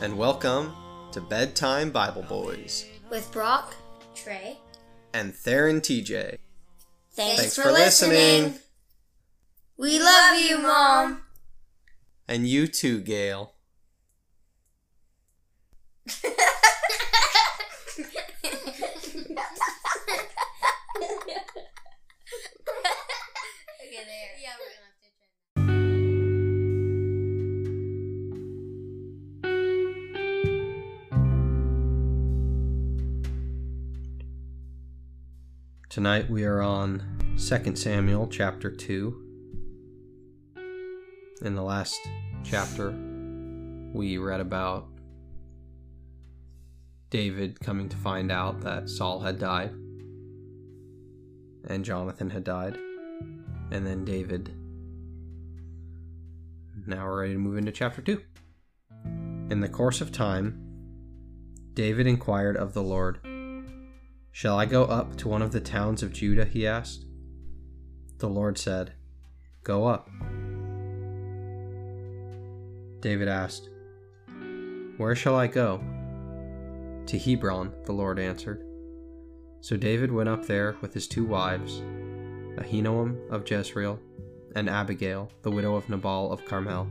and welcome to Bedtime Bible Boys with Brock, Trey. and Theron TJ. Thanks, Thanks for, for listening. listening. We love you, Mom. And you too, Gail. Tonight we are on 2 Samuel chapter 2. In the last chapter, we read about David coming to find out that Saul had died and Jonathan had died. And then David. Now we're ready to move into chapter 2. In the course of time, David inquired of the Lord. Shall I go up to one of the towns of Judah? he asked. The Lord said, Go up. David asked, Where shall I go? To Hebron, the Lord answered. So David went up there with his two wives, Ahinoam of Jezreel, and Abigail, the widow of Nabal of Carmel.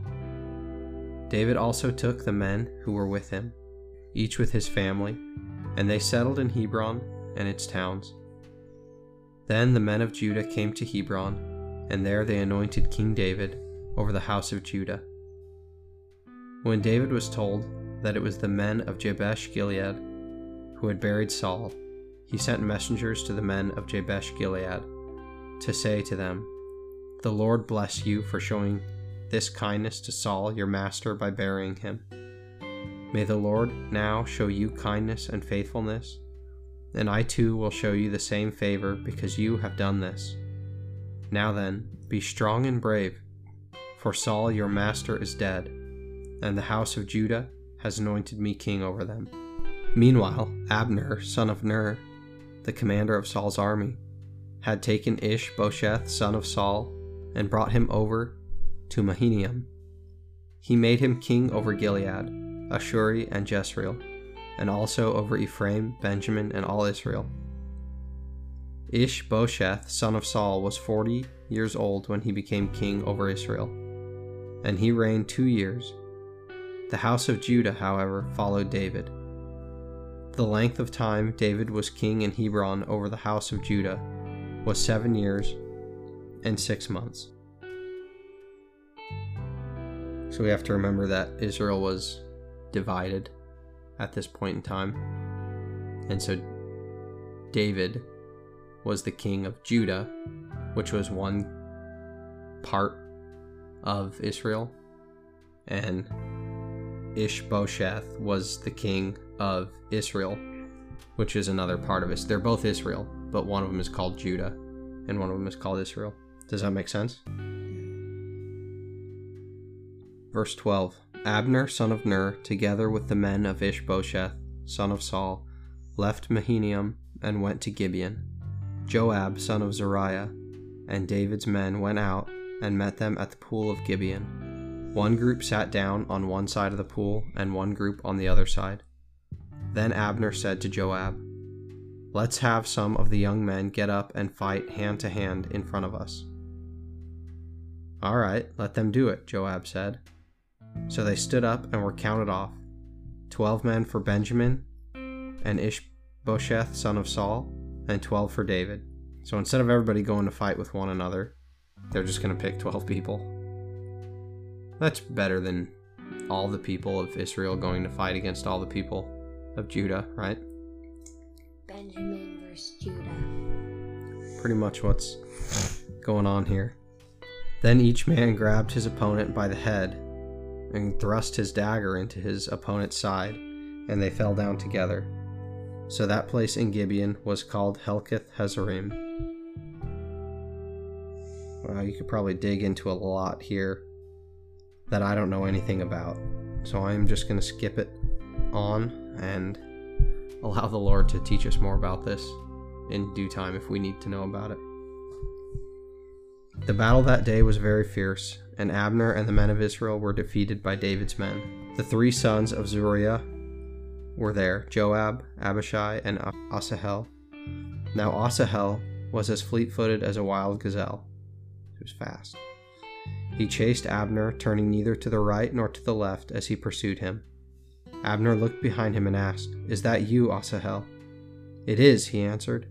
David also took the men who were with him, each with his family, and they settled in Hebron and its towns. Then the men of Judah came to Hebron, and there they anointed King David over the house of Judah. When David was told that it was the men of Jabesh Gilead who had buried Saul, he sent messengers to the men of Jabesh Gilead to say to them, The Lord bless you for showing this kindness to Saul your master by burying him. May the Lord now show you kindness and faithfulness and I too will show you the same favor because you have done this. Now then, be strong and brave, for Saul your master is dead, and the house of Judah has anointed me king over them. Meanwhile, Abner, son of Ner, the commander of Saul's army, had taken Ish Bosheth, son of Saul, and brought him over to Mahanaim. He made him king over Gilead, Ashuri, and Jezreel and also over Ephraim, Benjamin, and all Israel. Ish Bosheth, son of Saul, was forty years old when he became king over Israel, and he reigned two years. The house of Judah, however, followed David. The length of time David was king in Hebron over the house of Judah was seven years and six months. So we have to remember that Israel was divided at this point in time. And so David was the king of Judah, which was one part of Israel, and Ishbosheth was the king of Israel, which is another part of it. They're both Israel, but one of them is called Judah, and one of them is called Israel. Does that make sense? Verse 12 Abner, son of Ner, together with the men of Ishbosheth, son of Saul, left Mahanaim and went to Gibeon. Joab, son of Zeruiah, and David's men went out and met them at the pool of Gibeon. One group sat down on one side of the pool, and one group on the other side. Then Abner said to Joab, Let's have some of the young men get up and fight hand to hand in front of us. All right, let them do it, Joab said. So they stood up and were counted off twelve men for Benjamin and Ishbosheth, son of Saul, and twelve for David. So instead of everybody going to fight with one another, they're just going to pick 12 people. That's better than all the people of Israel going to fight against all the people of Judah, right? Benjamin versus Judah. Pretty much what's going on here. Then each man grabbed his opponent by the head and thrust his dagger into his opponent's side, and they fell down together. So that place in Gibeon was called Helkath Hazzurim. Well, you could probably dig into a lot here that I don't know anything about. So I'm just going to skip it on and allow the Lord to teach us more about this in due time if we need to know about it. The battle that day was very fierce, and Abner and the men of Israel were defeated by David's men. The three sons of Zeruiah were there Joab, Abishai, and Asahel. Now Asahel was as fleet footed as a wild gazelle. He was fast. He chased Abner, turning neither to the right nor to the left as he pursued him. Abner looked behind him and asked, Is that you, Asahel? It is, he answered.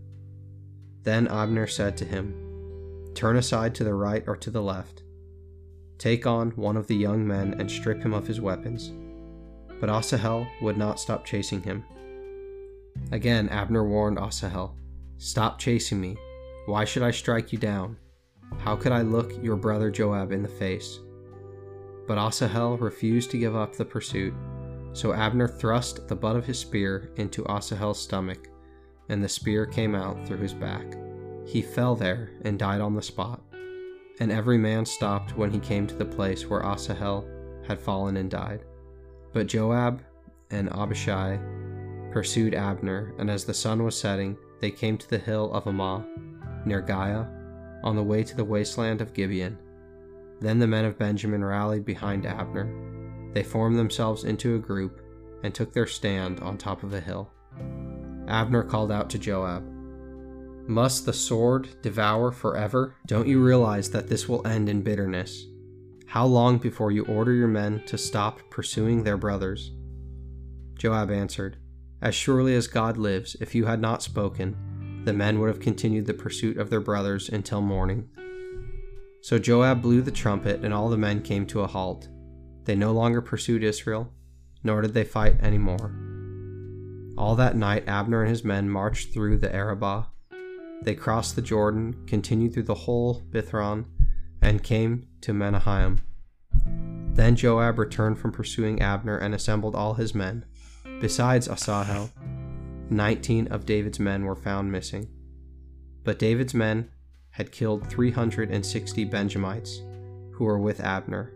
Then Abner said to him, Turn aside to the right or to the left. Take on one of the young men and strip him of his weapons. But Asahel would not stop chasing him. Again, Abner warned Asahel, Stop chasing me. Why should I strike you down? How could I look your brother Joab in the face? But Asahel refused to give up the pursuit, so Abner thrust the butt of his spear into Asahel's stomach, and the spear came out through his back. He fell there and died on the spot. And every man stopped when he came to the place where Asahel had fallen and died. But Joab and Abishai pursued Abner, and as the sun was setting, they came to the hill of Ammah, near Giah, on the way to the wasteland of Gibeon. Then the men of Benjamin rallied behind Abner. They formed themselves into a group and took their stand on top of a hill. Abner called out to Joab, Must the sword devour forever? Don't you realize that this will end in bitterness? How long before you order your men to stop pursuing their brothers? Joab answered, As surely as God lives, if you had not spoken, the men would have continued the pursuit of their brothers until morning. So Joab blew the trumpet, and all the men came to a halt. They no longer pursued Israel, nor did they fight any more. All that night, Abner and his men marched through the Arabah. They crossed the Jordan, continued through the whole Bithron, and came to Mahanaim. Then Joab returned from pursuing Abner and assembled all his men, besides Asahel, Nineteen of David's men were found missing. But David's men had killed 360 Benjamites who were with Abner.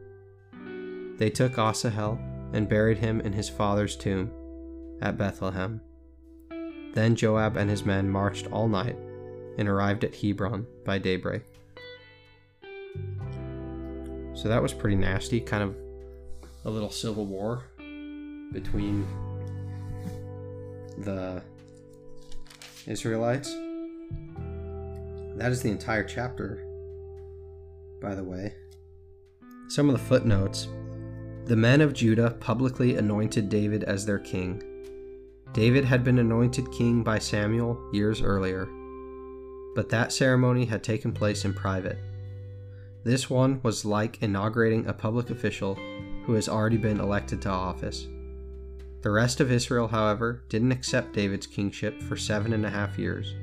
They took Asahel and buried him in his father's tomb at Bethlehem. Then Joab and his men marched all night and arrived at Hebron by daybreak. So that was pretty nasty, kind of a little civil war between the Israelites. That is the entire chapter, by the way. Some of the footnotes The men of Judah publicly anointed David as their king. David had been anointed king by Samuel years earlier, but that ceremony had taken place in private. This one was like inaugurating a public official who has already been elected to office. The rest of Israel, however, didn't accept David's kingship for seven and a half years.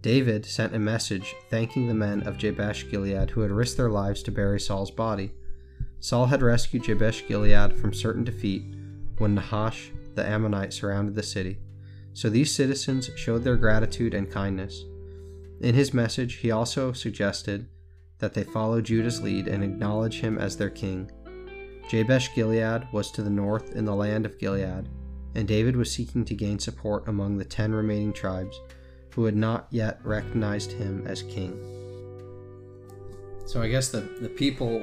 David sent a message thanking the men of Jabesh Gilead who had risked their lives to bury Saul's body. Saul had rescued Jabesh Gilead from certain defeat when Nahash the Ammonite surrounded the city, so these citizens showed their gratitude and kindness. In his message, he also suggested that they follow Judah's lead and acknowledge him as their king. Jabesh Gilead was to the north in the land of Gilead, and David was seeking to gain support among the ten remaining tribes who had not yet recognized him as king. So I guess the, the people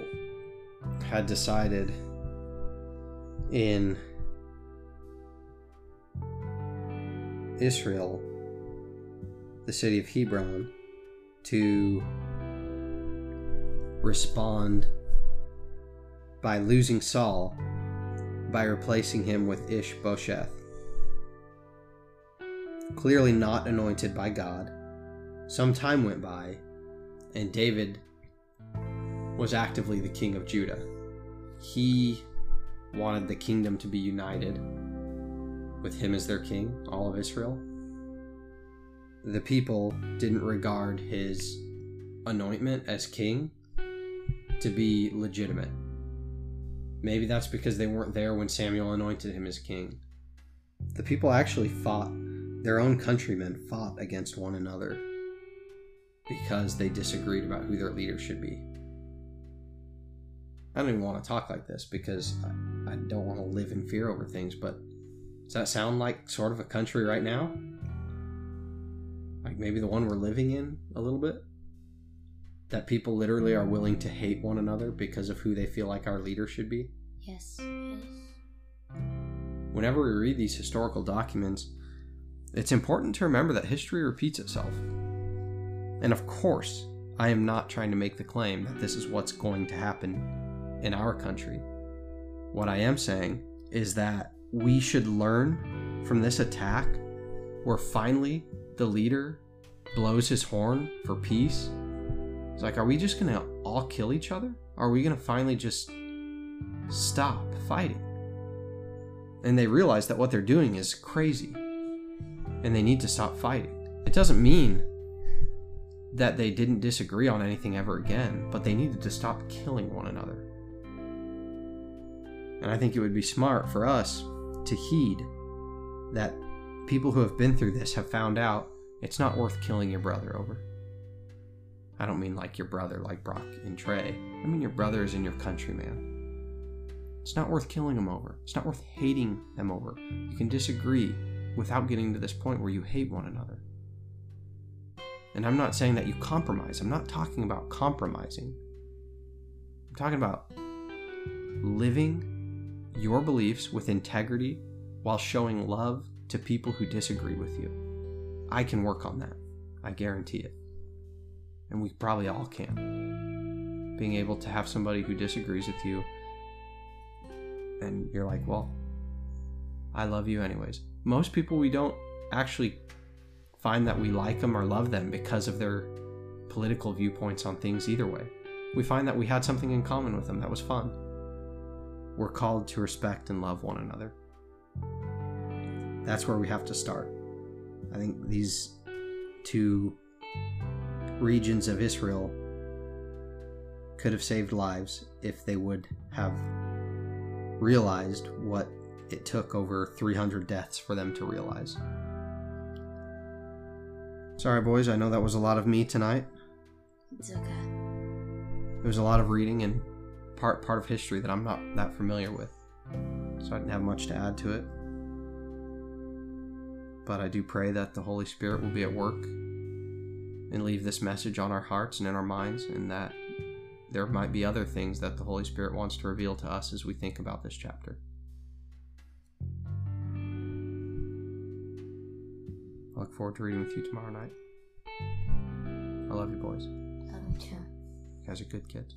had decided in Israel, the city of Hebron, to respond by losing Saul by replacing him with Ishbosheth. Clearly not anointed by God. Some time went by, and David was actively the king of Judah. He wanted the kingdom to be united with him as their king, all of Israel. The people didn't regard his anointment as king to be legitimate Maybe that's because they weren't there when Samuel anointed him as king. The people actually fought, their own countrymen fought against one another because they disagreed about who their leader should be. I don't even want to talk like this because I, I don't want to live in fear over things, but does that sound like sort of a country right now? Like maybe the one we're living in a little bit? That people literally are willing to hate one another because of who they feel like our leader should be? Yes. Yes. Whenever we read these historical documents, it's important to remember that history repeats itself. And of course, I am not trying to make the claim that this is what's going to happen in our country. What I am saying is that we should learn from this attack where finally the leader blows his horn for peace. It's like, are we just gonna all kill each other? Are we gonna finally just stop fighting? And they realize that what they're doing is crazy and they need to stop fighting. It doesn't mean that they didn't disagree on anything ever again, but they needed to stop killing one another. And I think it would be smart for us to heed that people who have been through this have found out it's not worth killing your brother over. I don't mean like your brother, like Brock and Trey. I mean your brothers and your countryman. It's not worth killing them over. It's not worth hating them over. You can disagree without getting to this point where you hate one another. And I'm not saying that you compromise. I'm not talking about compromising. I'm talking about living your beliefs with integrity while showing love to people who disagree with you. I can work on that. I guarantee it. And we probably all can. Being able to have somebody who disagrees with you and you're like, well, I love you anyways. Most people we don't actually find that we like them or love them because of their political viewpoints on things either way. We find that we had something in common with them that was fun. We're called to respect and love one another. That's where we have to start. I think these two regions of Israel could have saved lives if they would have realized what it took over 300 deaths for them to realize. Sorry, boys, I know that was a lot of me tonight. It's okay. There was a lot of reading and part part of history that I'm not that familiar with, so I didn't have much to add to it. But I do pray that the Holy Spirit will be at work and leave this message on our hearts and in our minds, and that there might be other things that the Holy Spirit wants to reveal to us as we think about this chapter. I look forward to reading with you tomorrow night. I love you, boys. Love you too. You guys are good kids.